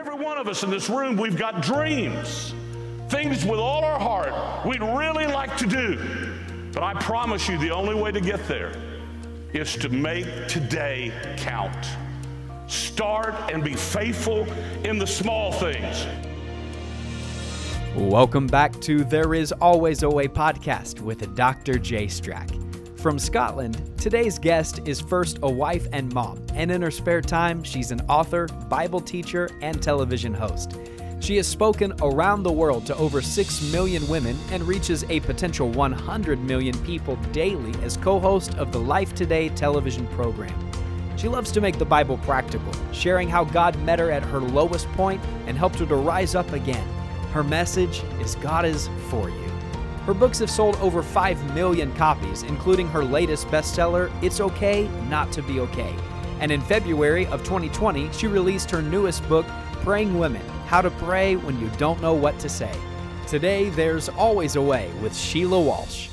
Every one of us in this room, we've got dreams, things with all our heart we'd really like to do. But I promise you, the only way to get there is to make today count. Start and be faithful in the small things. Welcome back to There Is Always a Way podcast with Dr. Jay Strack. From Scotland, today's guest is first a wife and mom, and in her spare time, she's an author, Bible teacher, and television host. She has spoken around the world to over 6 million women and reaches a potential 100 million people daily as co host of the Life Today television program. She loves to make the Bible practical, sharing how God met her at her lowest point and helped her to rise up again her message is God is for you. Her books have sold over 5 million copies, including her latest bestseller, It's Okay Not to Be Okay. And in February of 2020, she released her newest book, Praying Women How to Pray When You Don't Know What to Say. Today, there's always a way with Sheila Walsh.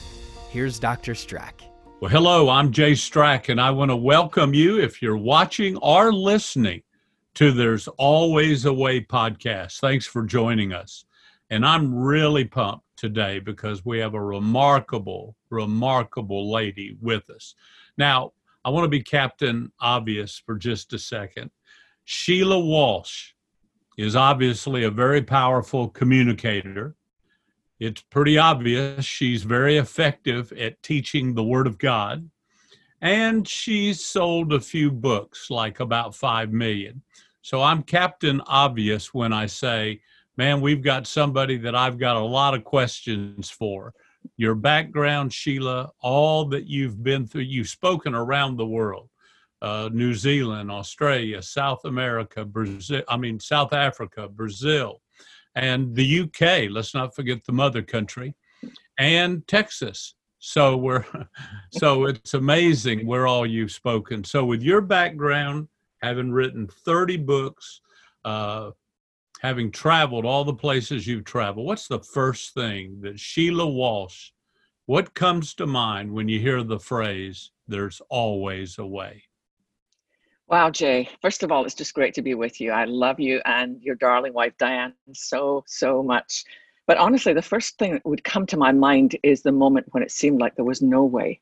Here's Dr. Strack. Well, hello, I'm Jay Strack, and I want to welcome you if you're watching or listening to There's Always a Way podcast. Thanks for joining us. And I'm really pumped today because we have a remarkable, remarkable lady with us. Now, I want to be Captain Obvious for just a second. Sheila Walsh is obviously a very powerful communicator. It's pretty obvious she's very effective at teaching the Word of God. And she's sold a few books, like about 5 million. So I'm Captain Obvious when I say, man, we've got somebody that I've got a lot of questions for. Your background, Sheila, all that you've been through, you've spoken around the world. Uh, New Zealand, Australia, South America, Brazil, I mean, South Africa, Brazil, and the UK. Let's not forget the mother country, and Texas. So we're, so it's amazing where all you've spoken. So with your background, having written 30 books, uh, having traveled all the places you've traveled, what's the first thing that Sheila Walsh, what comes to mind when you hear the phrase, there's always a way? Wow, Jay. First of all, it's just great to be with you. I love you and your darling wife, Diane, so, so much. But honestly, the first thing that would come to my mind is the moment when it seemed like there was no way.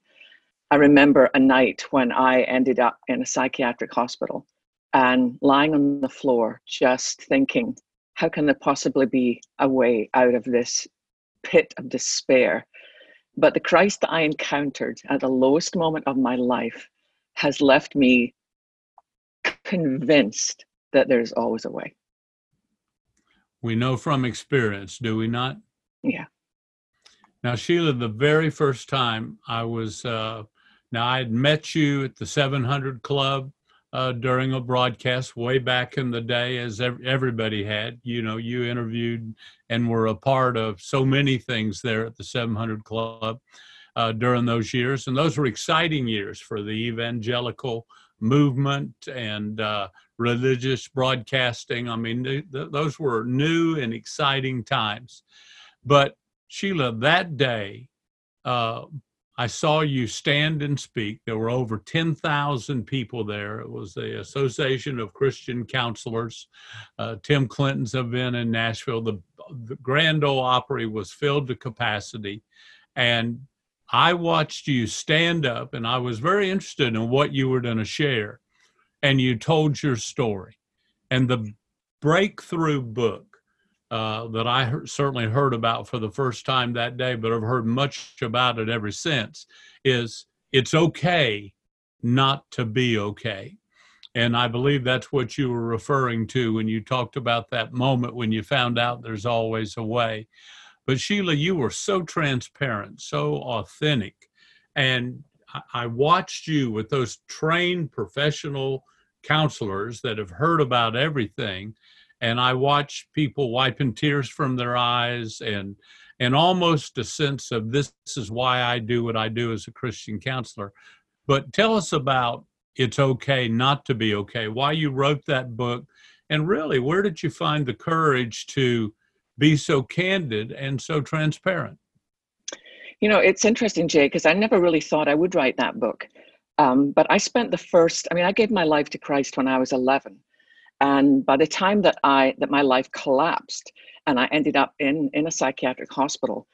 I remember a night when I ended up in a psychiatric hospital and lying on the floor, just thinking, how can there possibly be a way out of this pit of despair? But the Christ that I encountered at the lowest moment of my life has left me convinced that there's always a way. We know from experience, do we not? Yeah. Now, Sheila, the very first time I was, uh, now I had met you at the 700 Club uh, during a broadcast way back in the day, as everybody had. You know, you interviewed and were a part of so many things there at the 700 Club uh, during those years. And those were exciting years for the evangelical movement and uh, religious broadcasting. I mean, th- th- those were new and exciting times. But Sheila, that day, uh, I saw you stand and speak. There were over 10,000 people there. It was the Association of Christian Counselors. Uh, Tim Clinton's event in Nashville. The, the Grand Ole Opry was filled to capacity. And I watched you stand up, and I was very interested in what you were going to share. And you told your story. And the breakthrough book uh, that I certainly heard about for the first time that day, but I've heard much about it ever since, is it's okay not to be okay. And I believe that's what you were referring to when you talked about that moment when you found out there's always a way. But Sheila, you were so transparent, so authentic. And I watched you with those trained professional counselors that have heard about everything and I watch people wiping tears from their eyes and and almost a sense of this is why I do what I do as a Christian counselor. But tell us about it's okay not to be okay, why you wrote that book, and really where did you find the courage to be so candid and so transparent? You know, it's interesting, Jay, because I never really thought I would write that book. Um, but I spent the first, I mean, I gave my life to Christ when I was 11. And by the time that I that my life collapsed and I ended up in in a psychiatric hospital,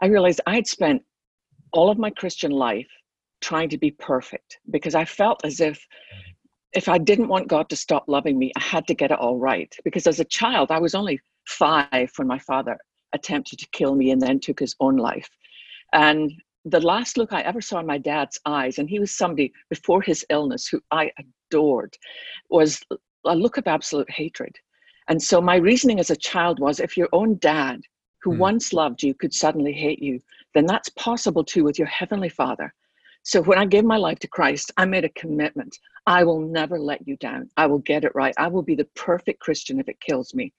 I realized I had spent all of my Christian life trying to be perfect because I felt as if if I didn't want God to stop loving me, I had to get it all right. Because as a child, I was only five when my father attempted to kill me and then took his own life. And the last look I ever saw in my dad's eyes, and he was somebody before his illness who I adored, was a look of absolute hatred. And so my reasoning as a child was if your own dad, who mm. once loved you, could suddenly hate you, then that's possible too with your heavenly father. So when I gave my life to Christ, I made a commitment. I will never let you down. I will get it right. I will be the perfect Christian if it kills me.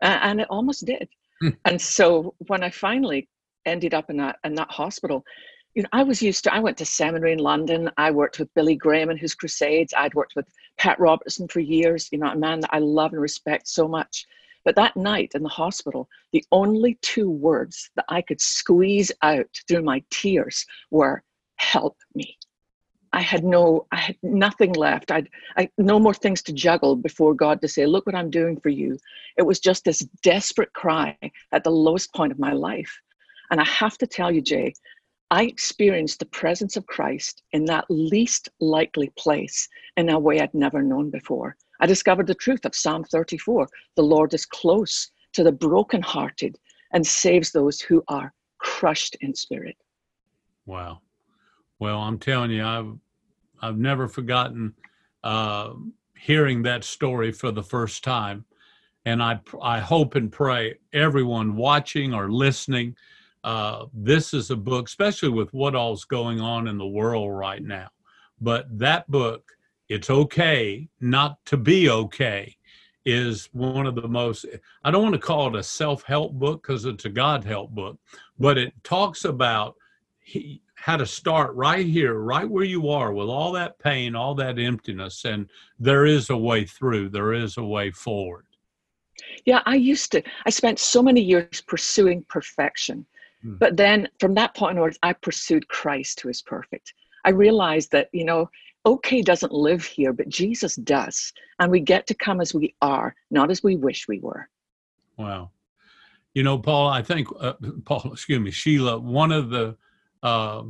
And it almost did. Mm. And so when I finally ended up in that in that hospital, you know, I was used to, I went to seminary in London. I worked with Billy Graham and his crusades. I'd worked with Pat Robertson for years, you know, a man that I love and respect so much. But that night in the hospital, the only two words that I could squeeze out through my tears were, help me. I had no, I had nothing left. I'd, I no more things to juggle before God to say, look what I'm doing for you. It was just this desperate cry at the lowest point of my life. And I have to tell you, Jay, I experienced the presence of Christ in that least likely place in a way I'd never known before. I discovered the truth of Psalm 34 the Lord is close to the brokenhearted and saves those who are crushed in spirit. Wow. Well, I'm telling you, I've I've never forgotten uh, hearing that story for the first time, and I I hope and pray everyone watching or listening uh, this is a book, especially with what all's going on in the world right now. But that book, It's Okay Not to Be Okay, is one of the most, I don't want to call it a self help book because it's a God help book, but it talks about he, how to start right here, right where you are with all that pain, all that emptiness. And there is a way through, there is a way forward. Yeah, I used to, I spent so many years pursuing perfection Hmm. But then from that point onwards, I pursued Christ who is perfect. I realized that, you know, okay doesn't live here, but Jesus does. And we get to come as we are, not as we wish we were. Wow. You know, Paul, I think, uh, Paul, excuse me, Sheila, one of the uh,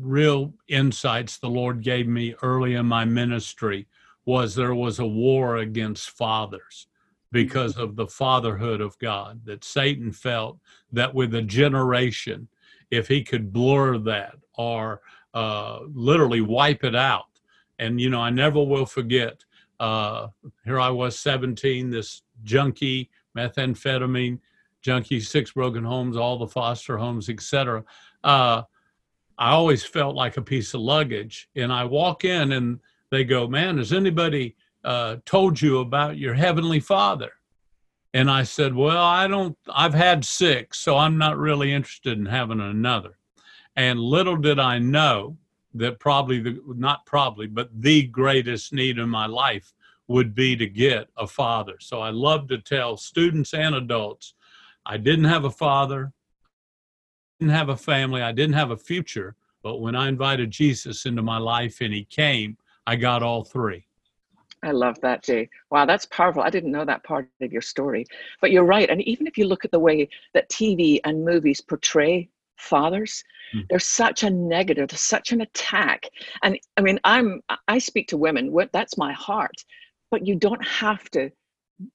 real insights the Lord gave me early in my ministry was there was a war against fathers because of the fatherhood of God, that Satan felt that with a generation, if he could blur that or uh, literally wipe it out. And, you know, I never will forget, uh, here I was 17, this junkie, methamphetamine, junkie, six broken homes, all the foster homes, etc. Uh, I always felt like a piece of luggage. And I walk in and they go, man, is anybody uh, told you about your heavenly father? And I said, well, I don't, I've had six, so I'm not really interested in having another. And little did I know that probably the, not probably, but the greatest need in my life would be to get a father. So I love to tell students and adults, I didn't have a father, didn't have a family, I didn't have a future, but when I invited Jesus into my life and he came, I got all three. I love that, Jay. Wow, that's powerful. I didn't know that part of your story. But you're right. And even if you look at the way that TV and movies portray fathers, mm. there's such a negative, there's such an attack. And I mean, I'm I speak to women, that's my heart. But you don't have to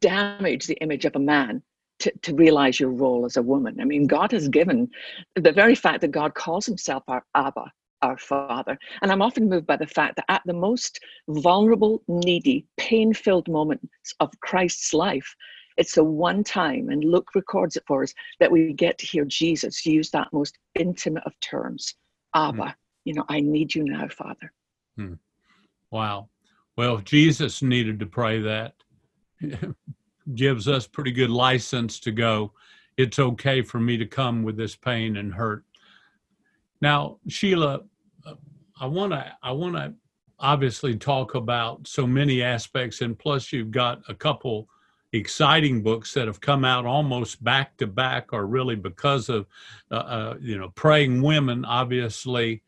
damage the image of a man to, to realize your role as a woman. I mean, God has given the very fact that God calls himself our Abba, our Father. And I'm often moved by the fact that at the most vulnerable, needy, pain filled moments of Christ's life, it's the one time, and Luke records it for us, that we get to hear Jesus use that most intimate of terms Abba, mm. you know, I need you now, Father. Mm. Wow. Well, Jesus needed to pray that. Gives us pretty good license to go, it's okay for me to come with this pain and hurt. Now, Sheila, I want to I want to obviously talk about so many aspects, and plus you've got a couple exciting books that have come out almost back to back, or really because of uh, uh, you know praying women, obviously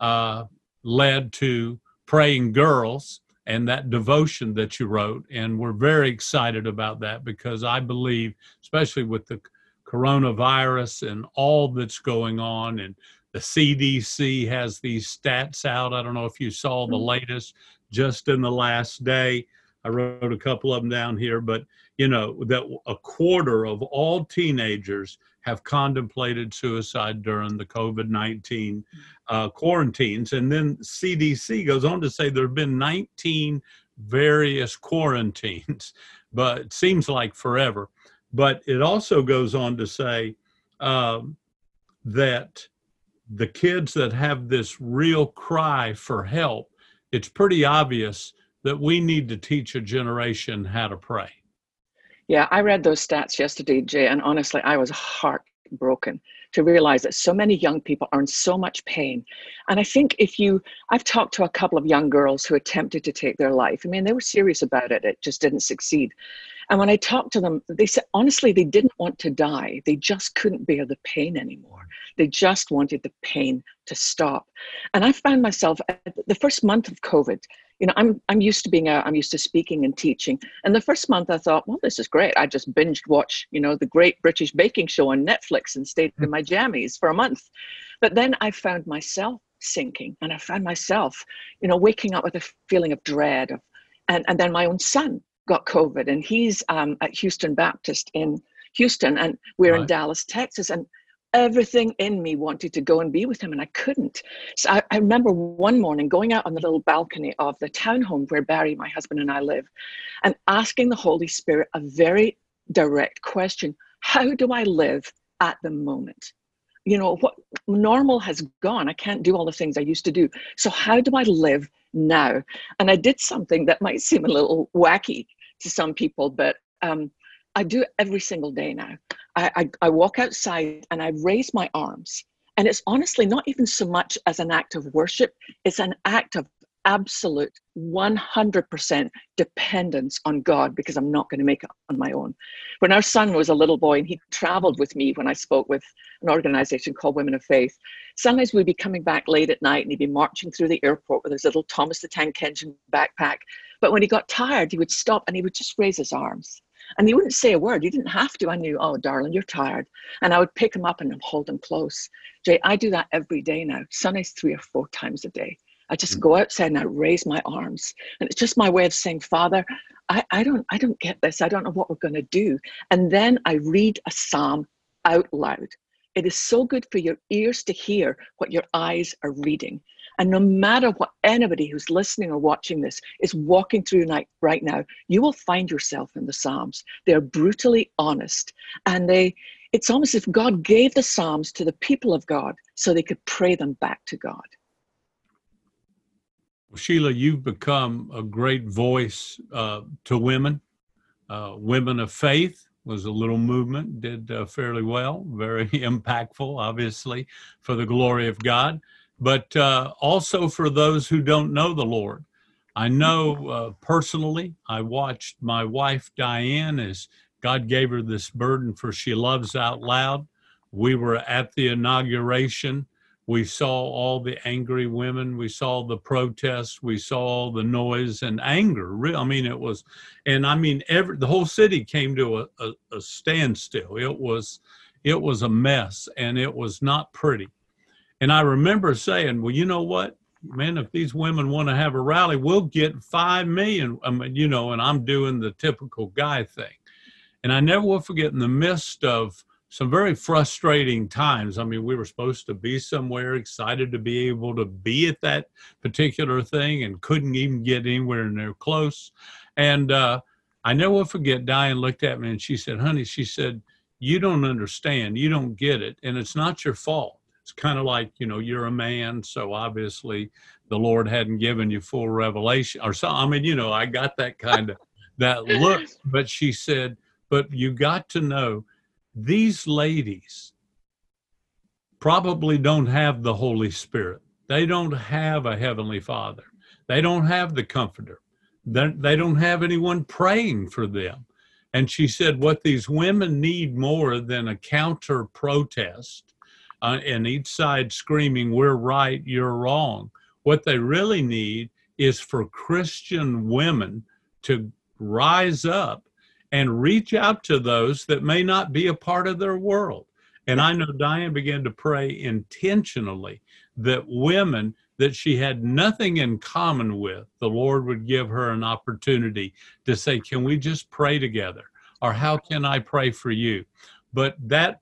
uh, led to praying girls, and that devotion that you wrote. And we're very excited about that because I believe, especially with the coronavirus and all that's going on, and the CDC has these stats out. I don't know if you saw the mm-hmm. latest just in the last day. I wrote a couple of them down here, but you know that a quarter of all teenagers have contemplated suicide during the COVID 19 uh, quarantines. And then CDC goes on to say there have been 19 various quarantines, but it seems like forever. But it also goes on to say um, that the kids that have this real cry for help, it's pretty obvious that we need to teach a generation how to pray. Yeah, I read those stats yesterday, Jay, and honestly, I was heartbroken to realize that so many young people are in so much pain. And I think if you, I've talked to a couple of young girls who attempted to take their life. I mean, they were serious about it, it just didn't succeed. And when I talked to them, they said, honestly, they didn't want to die. They just couldn't bear the pain anymore. They just wanted the pain to stop. And I found myself uh, the first month of COVID, you know, I'm I'm used to being out, I'm used to speaking and teaching. And the first month I thought, well, this is great. I just binged watch, you know, the great British baking show on Netflix and stayed in my jammies for a month. But then I found myself sinking and I found myself, you know, waking up with a feeling of dread of and, and then my own son got COVID and he's um, at Houston Baptist in Houston and we're right. in Dallas, Texas. And everything in me wanted to go and be with him and I couldn't. So I, I, remember one morning going out on the little balcony of the townhome where Barry, my husband, and I live, and asking the Holy Spirit a very direct question How do I live at the moment? You know, what normal has gone. I can't do all the things I used to do. So, how do I live now? And I did something that might seem a little wacky to some people, but um, I do it every single day now. I, I, I walk outside and I raise my arms. And it's honestly not even so much as an act of worship, it's an act of absolute 100% dependence on God because I'm not going to make it on my own. When our son was a little boy and he traveled with me when I spoke with an organization called Women of Faith, sometimes we'd be coming back late at night and he'd be marching through the airport with his little Thomas the Tank Engine backpack. But when he got tired, he would stop and he would just raise his arms and he wouldn't say a word. He didn't have to. I knew, oh, darling, you're tired. And I would pick him up and hold him close. Jay, I do that every day now, Sundays three or four times a day. I just mm. go outside and I raise my arms. And it's just my way of saying, Father, I, I don't I don't get this. I don't know what we're going to do. And then I read a psalm out loud. It is so good for your ears to hear what your eyes are reading. And no matter what anybody who's listening or watching this is walking through right now, you will find yourself in the Psalms. They're brutally honest. And they it's almost as if God gave the Psalms to the people of God so they could pray them back to God. Sheila, you've become a great voice uh, to women, uh, women of faith was a little movement, did uh, fairly well, very impactful, obviously, for the glory of God but uh, also for those who don't know the Lord. I know uh, personally, I watched my wife Diane as God gave her this burden for She Loves Out Loud. We were at the inauguration. We saw all the angry women. We saw the protests. We saw all the noise and anger. I mean, it was, and I mean, every the whole city came to a, a, a standstill. It was, it was a mess, and it was not pretty. And I remember saying, well, you know what? Man, if these women want to have a rally, we'll get five million. I mean, you know, and I'm doing the typical guy thing. And I never will forget in the midst of some very frustrating times. I mean, we were supposed to be somewhere, excited to be able to be at that particular thing, and couldn't even get anywhere near close. And uh, I never will forget. Diane looked at me and she said, "Honey," she said, "You don't understand. You don't get it, and it's not your fault." it's kind of like you know you're a man so obviously the lord hadn't given you full revelation or so i mean you know i got that kind of that look but she said but you got to know these ladies probably don't have the holy spirit. They don't have a heavenly father. They don't have the comforter. They, don't have anyone praying for them. And she said what these women need more than a counter protest uh, and each side screaming, We're right, you're wrong. What they really need is for Christian women to rise up and reach out to those that may not be a part of their world. And I know Diane began to pray intentionally that women that she had nothing in common with, the Lord would give her an opportunity to say, Can we just pray together? Or how can I pray for you? But that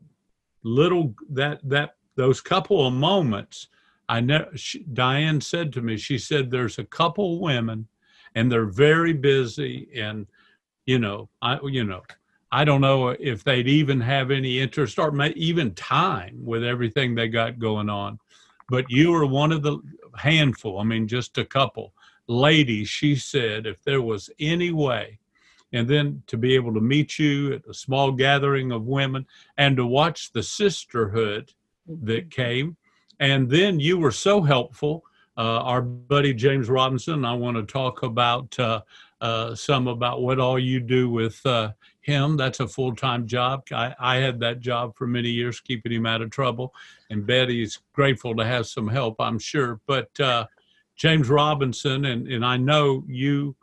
little, that, that, those couple of moments, I never, Diane said to me, she said, There's a couple women and they're very busy and, you know, I, you know, I don't know if they'd even have any interest or even time with everything they got going on. But you were one of the handful, I mean, just a couple ladies, she said, if there was any way, and then to be able to meet you at a small gathering of women and to watch the sisterhood that mm-hmm. came. And then you were so helpful. Uh, our buddy James Robison, I want to talk about uh, uh, some about what all you do with uh, him. That's a full time job. I, I, had that job for many years, keeping him out of trouble. And Betty's grateful to have some help, I'm sure. But uh, James Robison, and, and I know you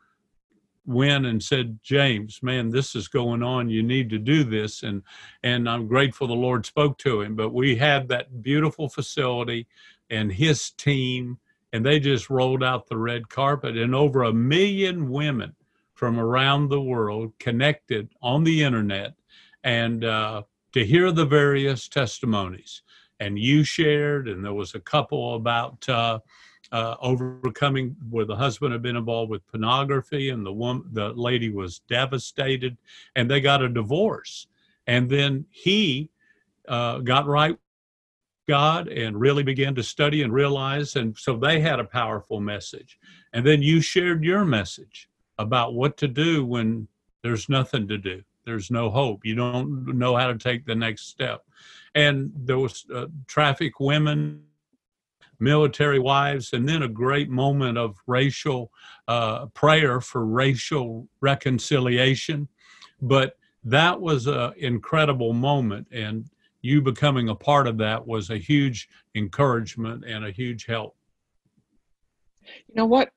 went and said, James, man, this is going on. You need to do this. And, and I'm grateful the Lord spoke to him. But we had that beautiful facility and his team and they just rolled out the red carpet and over a million women from around the world connected on the internet and uh, to hear the various testimonies. And you shared and there was a couple about uh, uh, overcoming where the husband had been involved with pornography and the woman the lady was devastated and they got a divorce. And then he uh, got right God and really began to study and realize. And so they had a powerful message. And then you shared your message about what to do when there's nothing to do. There's no hope. You don't know how to take the next step. And there was uh, traffic women, military wives, and then a great moment of racial uh, prayer for racial reconciliation. But that was an incredible moment. And you becoming a part of that was a huge encouragement and a huge help. You know what?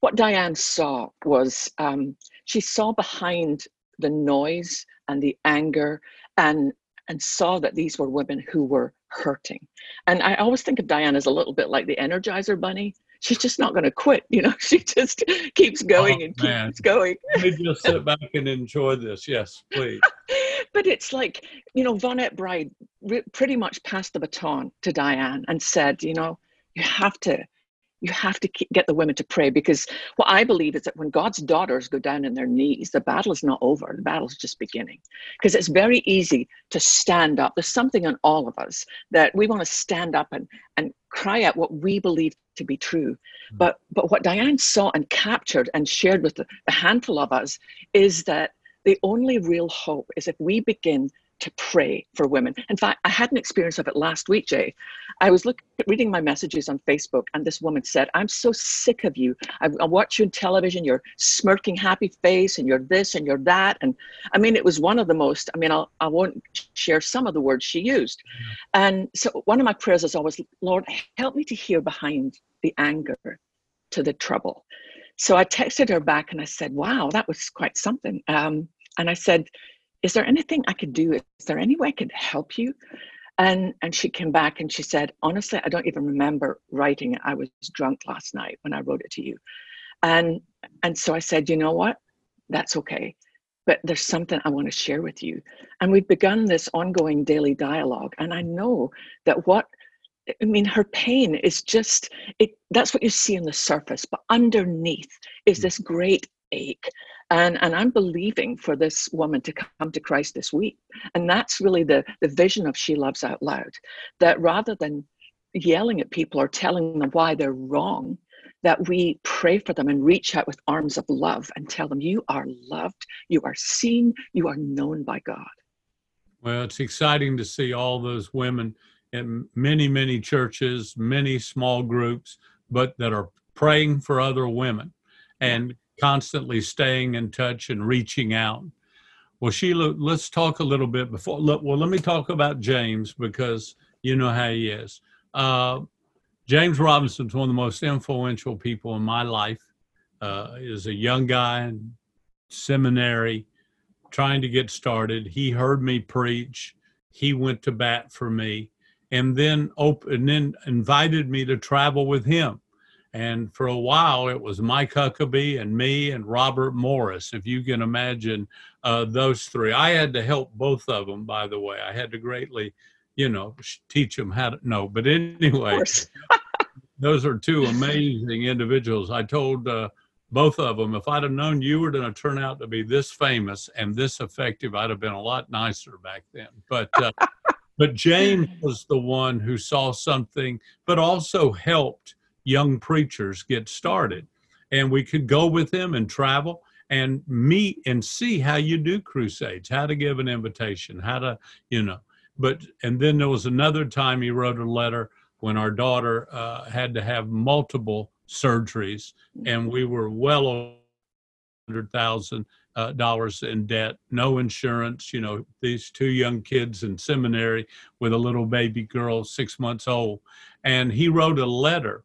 What Diane saw was um, she saw behind the noise and the anger and and saw that these were women who were hurting. And I always think of Diane as a little bit like the Energizer Bunny she's just not going to quit. You know, she just keeps going oh, and man. keeps going. Let me just sit back and enjoy this. Yes, please. but it's like, you know, Vonette Bright re- pretty much passed the baton to Diane and said, you know, you have to you have to get the women to pray because what I believe is that when God's daughters go down on their knees, the battle is not over. The battle is just beginning. Because it's very easy to stand up. There's something in all of us that we want to stand up and, and cry out what we believe to be true. Mm-hmm. But but what Diane saw and captured and shared with the, the handful of us is that the only real hope is if we begin to pray for women. In fact, I had an experience of it last week, Jay. I was looking, reading my messages on Facebook, and this woman said, I'm so sick of you. I, I watch you on television, your smirking happy face, and you're this and you're that. And I mean, it was one of the most, I mean, I'll, I won't share some of the words she used. And so one of my prayers is always, Lord, help me to hear behind the anger to the trouble. So I texted her back and I said, wow, that was quite something. Um, and I said, is there anything I could do? Is there any way I could help you? And and she came back and she said, honestly, I don't even remember writing it. I was drunk last night when I wrote it to you. And and so I said, you know what? That's okay. But there's something I want to share with you. And we've begun this ongoing daily dialogue. And I know that what I mean, her pain is just it that's what you see on the surface, but underneath is hmm. this great ache and and i'm believing for this woman to come to christ this week. And that's really the the vision of she loves out loud that rather than yelling at people or telling them why they're wrong that we pray for them and reach out with arms of love and tell them you are loved you are seen you are known by god. Well it's exciting to see all those women in many many churches many small groups but that are praying for other women. And constantly staying in touch and reaching out. Well, Sheila, let's talk a little bit before. Look, well, let me talk about James because you know how he is. Uh, James Robison's one of the most influential people in my life. uh, is a young guy in seminary trying to get started. He heard me preach. He went to bat for me, and then open, and then invited me to travel with him. And for a while, it was Mike Huckabee and me and Robert Morris, if you can imagine uh, those three. I had to help both of them, by the way. I had to greatly, you know, teach them how to know. But anyway, those are two amazing individuals. I told uh, both of them, if I'd have known you were going to turn out to be this famous and this effective, I'd have been a lot nicer back then. But uh, but James was the one who saw something, but also helped young preachers get started. And we could go with them and travel and meet and see how you do crusades, how to give an invitation, how to, you know. But, and then there was another time he wrote a letter when our daughter uh, had to have multiple surgeries and we were well over hundred thousand uh, dollars in debt, no insurance. You know, these two young kids in seminary with a little baby girl, six months old, and he wrote a letter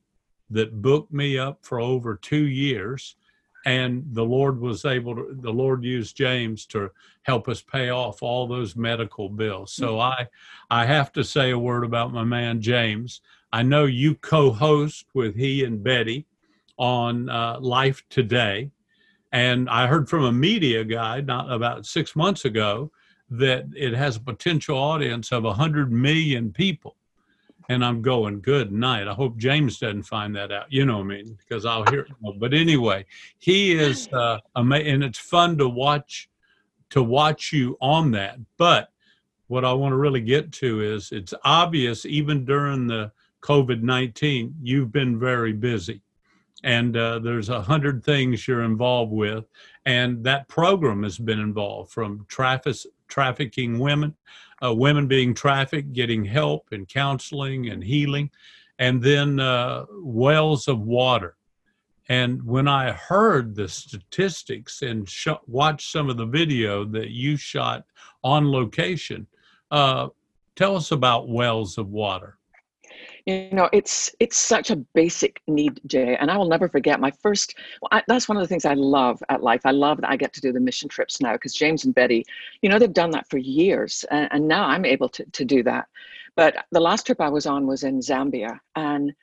that booked me up for over two years and the lord was able to the lord used james to help us pay off all those medical bills. So mm-hmm. i i have to say a word about my man james. I know you co-host with he and betty on uh, life today and i heard from a media guy not about six months ago that it has a potential audience of 100 million people and I'm going, good night. I hope James doesn't find that out. You know what I mean? Because I'll hear. but anyway, he is uh, amazing, and it's fun to watch to watch you on that. But what I want to really get to is it's obvious even during the COVID nineteen, you've been very busy, and uh, there's a hundred things you're involved with, and that program has been involved from traffic trafficking women uh, women being trafficked, getting help and counseling and healing, and then uh, wells of water. And when I heard the statistics and sh- watched some of the video that you shot on location, uh, tell us about wells of water you know it's it's such a basic need jay and i will never forget my first well, I, that's one of the things i love at life. I love that i get to do the mission trips now because james and betty you know they've done that for years and, and now i'm able to, to do that. But the last trip i was on was in zambia and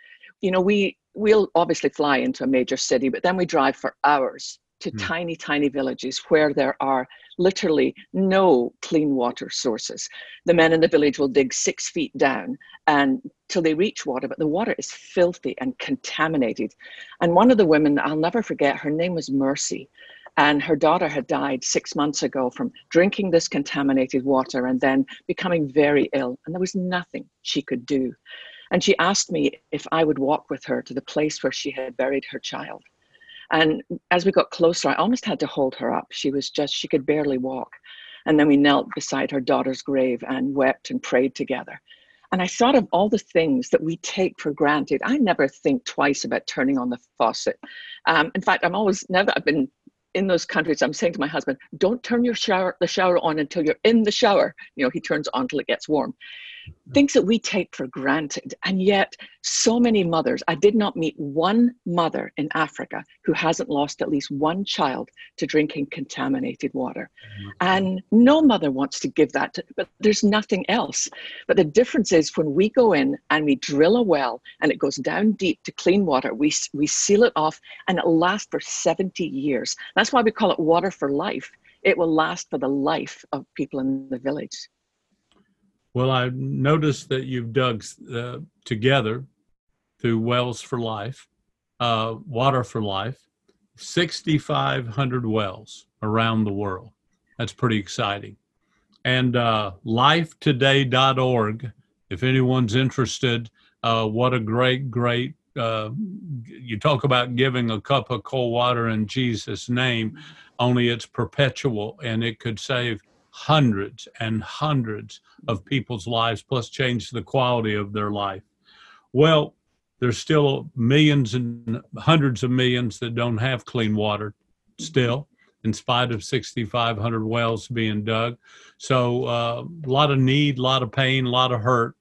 you know we we'll obviously fly into a major city but then we drive for hours to mm. tiny, tiny villages where there are literally no clean water sources. The men in the village will dig six feet down and till they reach water, but the water is filthy and contaminated. And one of the women, I'll never forget, her name was Mercy. And her daughter had died six months ago from drinking this contaminated water and then becoming very ill. And there was nothing she could do. And she asked me if I would walk with her to the place where she had buried her child. And as we got closer, I almost had to hold her up. She was just, she could barely walk. And then we knelt beside her daughter's grave and wept and prayed together. And I thought of all the things that we take for granted. I never think twice about turning on the faucet. Um, in fact, I'm always, never, I've been in those countries, I'm saying to my husband, don't turn your shower, the shower on until you're in the shower. You know, he turns on until it gets warm things that we take for granted. And yet, so many mothers, I did not meet one mother in Africa who hasn't lost at least one child to drinking contaminated water. Mm-hmm. And no mother wants to give that, to, but there's nothing else. But the difference is when we go in and we drill a well and it goes down deep to clean water, we, we seal it off and it lasts for 70 years. That's why we call it water for life. It will last for the life of people in the village. Well, I noticed that you've dug uh, together through Wells for Life, uh, Water for Life, 6,500 wells around the world. That's pretty exciting. And uh, lifetoday.org, if anyone's interested, uh, what a great, great, uh, you talk about giving a cup of cold water in Jesus' name, only it's perpetual and it could save hundreds and hundreds of people's lives, plus change the quality of their life. Well, there's still millions and hundreds of millions that don't have clean water still, in spite of 6,500 wells being dug. So uh, a lot of need, a lot of pain, a lot of hurt.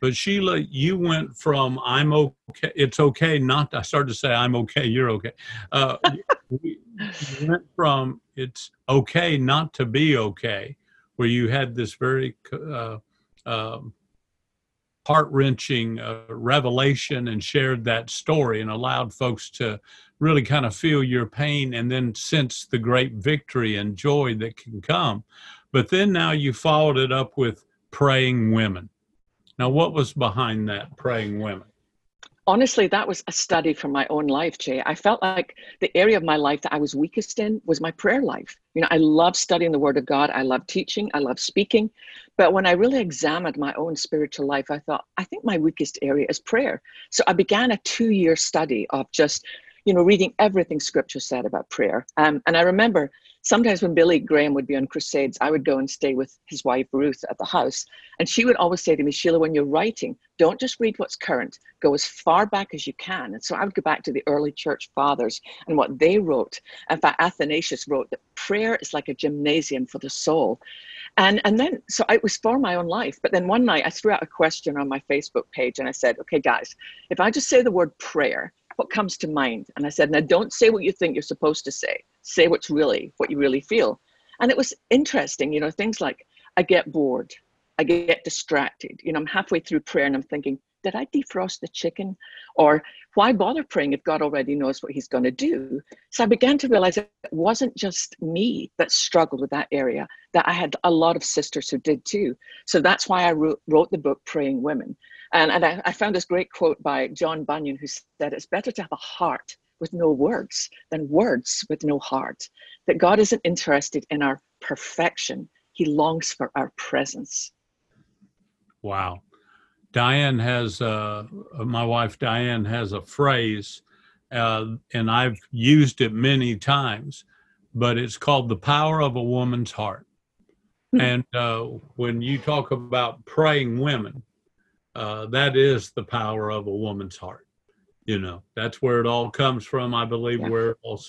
But Sheila, you went from I'm okay, it's okay not. To, I started to say I'm okay, you're okay. Uh, you went from it's okay not to be okay, where you had this very uh, um, heart wrenching uh, revelation and shared that story and allowed folks to really kind of feel your pain and then sense the great victory and joy that can come. But then now you followed it up with praying women. Now, what was behind that, praying women? honestly, that was a study from my own life, Jay. I felt like the area of my life that I was weakest in was my prayer life. You know, I love studying the Word of God. I love teaching. I love speaking. But when I really examined my own spiritual life, I thought, I think my weakest area is prayer. So I began a two year study of just, you know, reading everything Scripture said about prayer. Um, and I remember sometimes when Billy Graham would be on crusades, I would go and stay with his wife Ruth at the house. And she would always say to me, Sheila, when you're writing, don't just read what's current, go as far back as you can. And so I would go back to the early church fathers and what they wrote. In fact, Athanasius wrote that prayer is like a gymnasium for the soul. And, and then, so it was for my own life. But then one night I threw out a question on my Facebook page and I said, okay, guys, if I just say the word prayer, what comes to mind? And I said, now don't say what you think you're supposed to say. Say what's really, what you really feel. And it was interesting, you know, things like I get bored, I get distracted. You know, I'm halfway through prayer and I'm thinking, did I defrost the chicken? Or why bother praying if God already knows what he's going to do? So I began to realize it wasn't just me that struggled with that area, that I had a lot of sisters who did too. So that's why I wrote, wrote the book, Praying Women. And, and I, I found this great quote by John Bunyan who said, It's better to have a heart with no words than words with no heart. That God isn't interested in our perfection, He longs for our presence. Wow. Diane has, uh, my wife Diane has a phrase, uh, and I've used it many times, but it's called the power of a woman's heart. Hmm. And uh, when you talk about praying women, uh, that is the power of a woman's heart. You know, that's where it all comes from. I believe yeah. where it all,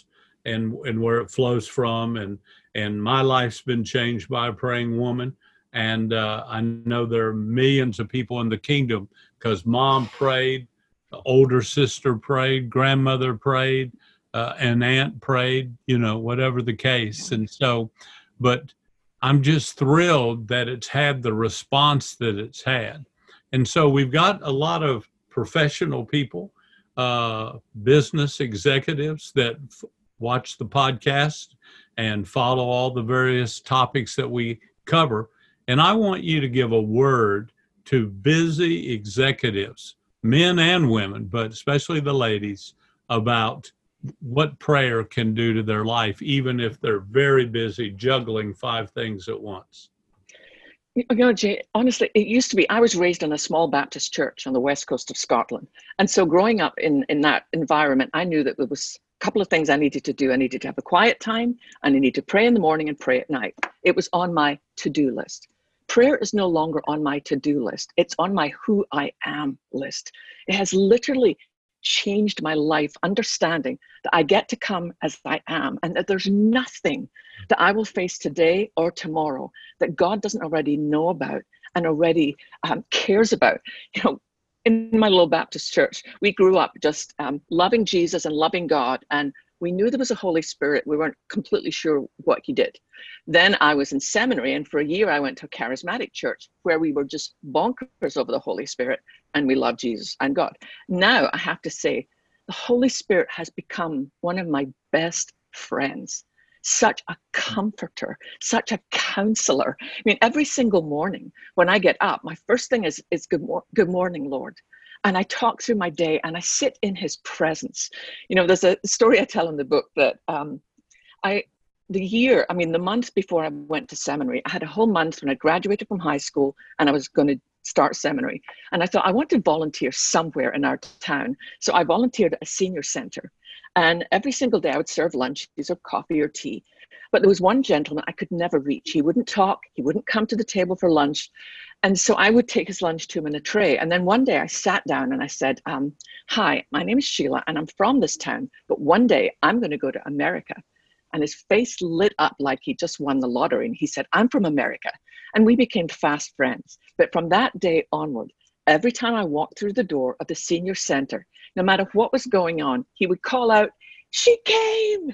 and and where it flows from. And and my life's been changed by a praying woman. And uh, I know there are millions of people in the kingdom because mom prayed, the older sister prayed, grandmother prayed, uh, an aunt prayed. You know, whatever the case. And so, but I'm just thrilled that it's had the response that it's had and so we've got a lot of professional people, uh, business executives that f- watch the podcast and follow all the various topics that we cover. And I want you to give a word to busy executives, men and women, but especially the ladies, about what prayer can do to their life, even if they're very busy juggling five things at once. You know, Jay, honestly, it used to be, I was raised in a small Baptist church on the west coast of Scotland. And so growing up in, in that environment, I knew that there was a couple of things I needed to do. I needed to have a quiet time and I needed to pray in the morning and pray at night. It was on my to-do list. Prayer is no longer on my to-do list. It's on my who I am list. It has literally changed my life, understanding that I get to come as I am and that there's nothing that I will face today or tomorrow that God doesn't already know about and already um, cares about. You know, in my little Baptist church, we grew up just um, loving Jesus and loving God, and we knew there was a Holy Spirit. We weren't completely sure what He did. Then I was in seminary, and for a year I went to a charismatic church where we were just bonkers over the Holy Spirit and we love Jesus and God. Now I have to say, the Holy Spirit has become one of my best friends such a comforter, such a counselor. I mean, every single morning when I get up, my first thing is, is good, mor- good morning, Lord. And I talk through my day and I sit in his presence. You know, there's a story I tell in the book that um, I, the year, I mean, the month before I went to seminary, I had a whole month when I graduated from high school and I was going to start seminary. And I thought I want to volunteer somewhere in our town. So I volunteered at a senior center. And every single day I would serve lunches or coffee or tea. But there was one gentleman I could never reach. He wouldn't talk, he wouldn't come to the table for lunch. And so I would take his lunch to him in a tray. And then one day I sat down and I said, um, Hi, my name is Sheila and I'm from this town, but one day I'm going to go to America. And his face lit up like he just won the lottery. And he said, I'm from America. And we became fast friends. But from that day onward, every time I walked through the door of the senior center, no matter what was going on, he would call out, She came!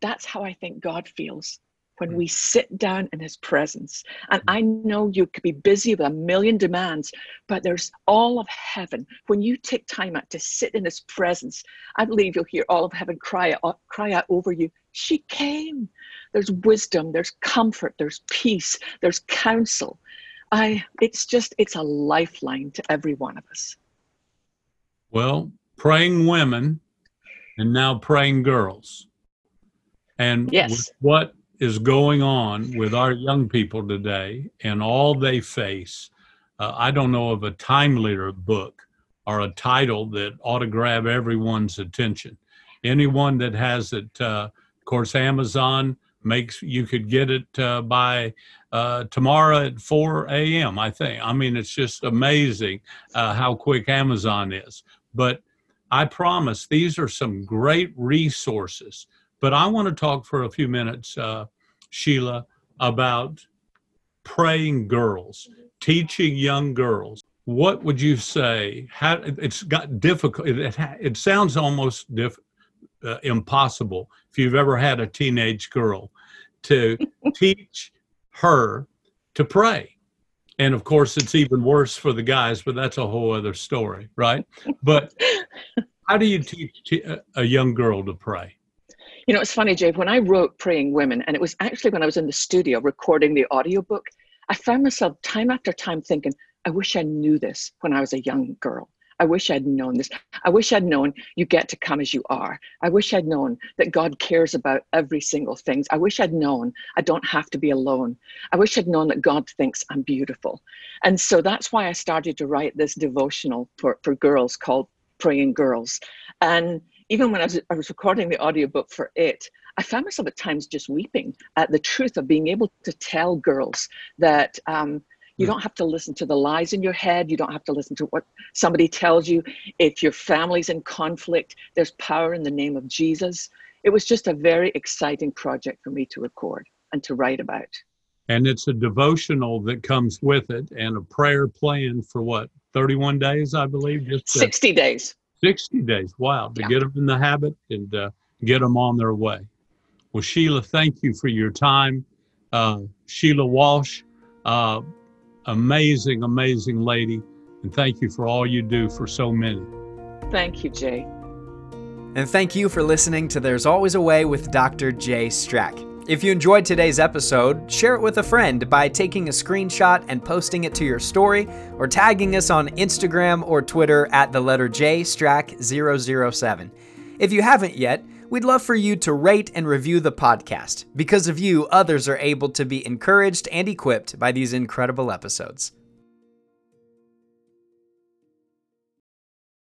That's how I think God feels when we sit down in his presence. And I know you could be busy with a million demands, but there's all of heaven. When you take time out to sit in his presence, I believe you'll hear all of heaven cry out, cry out over you. She came. There's wisdom, there's comfort, there's peace, there's counsel. I it's just it's a lifeline to every one of us. Well, praying women and now praying girls. And yes. what is going on with our young people today and all they face, uh, I don't know of a timelier book or a title that ought to grab everyone's attention. Anyone that has it, uh, course, Amazon makes you could get it uh, by uh, tomorrow at 4 a.m. I think. I mean, it's just amazing uh, how quick Amazon is. But I promise these are some great resources but I want to talk for a few minutes, uh, Sheila, about praying girls, teaching young girls. What would you say? How it's got difficult. It, it, it sounds almost diff, uh, impossible if you've ever had a teenage girl to teach her to pray. And of course, it's even worse for the guys, but that's a whole other story, right? But how do you teach a young girl to pray? You know, it's funny, Jay, when I wrote Praying Women, and it was actually when I was in the studio recording the audiobook, I found myself time after time thinking, I wish I knew this when I was a young girl. I wish I'd known this. I wish I'd known you get to come as you are. I wish I'd known that God cares about every single thing. I wish I'd known I don't have to be alone. I wish I'd known that God thinks I'm beautiful. And so that's why I started to write this devotional for, for girls called Praying Girls. And even when I was, I was recording the audiobook for it, I found myself at times just weeping at the truth of being able to tell girls that um, you hmm. don't have to listen to the lies in your head. You don't have to listen to what somebody tells you. If your family's in conflict, there's power in the name of Jesus. It was just a very exciting project for me to record and to write about. And it's a devotional that comes with it and a prayer plan for what, 31 days, I believe? Just 60 days. 60 days. Wow. To yeah. get them in the habit and uh, get them on their way. Well, Sheila, thank you for your time. Uh, Sheila Walsh, uh, amazing, amazing lady. And thank you for all you do for so many. Thank you, Jay. And thank you for listening to There's Always a Way with Dr. Jay Strack. If you enjoyed today's episode, share it with a friend by taking a screenshot and posting it to your story or tagging us on Instagram or Twitter at the letter J Strack 007. If you haven't yet, we'd love for you to rate and review the podcast. Because of you, others are able to be encouraged and equipped by these incredible episodes.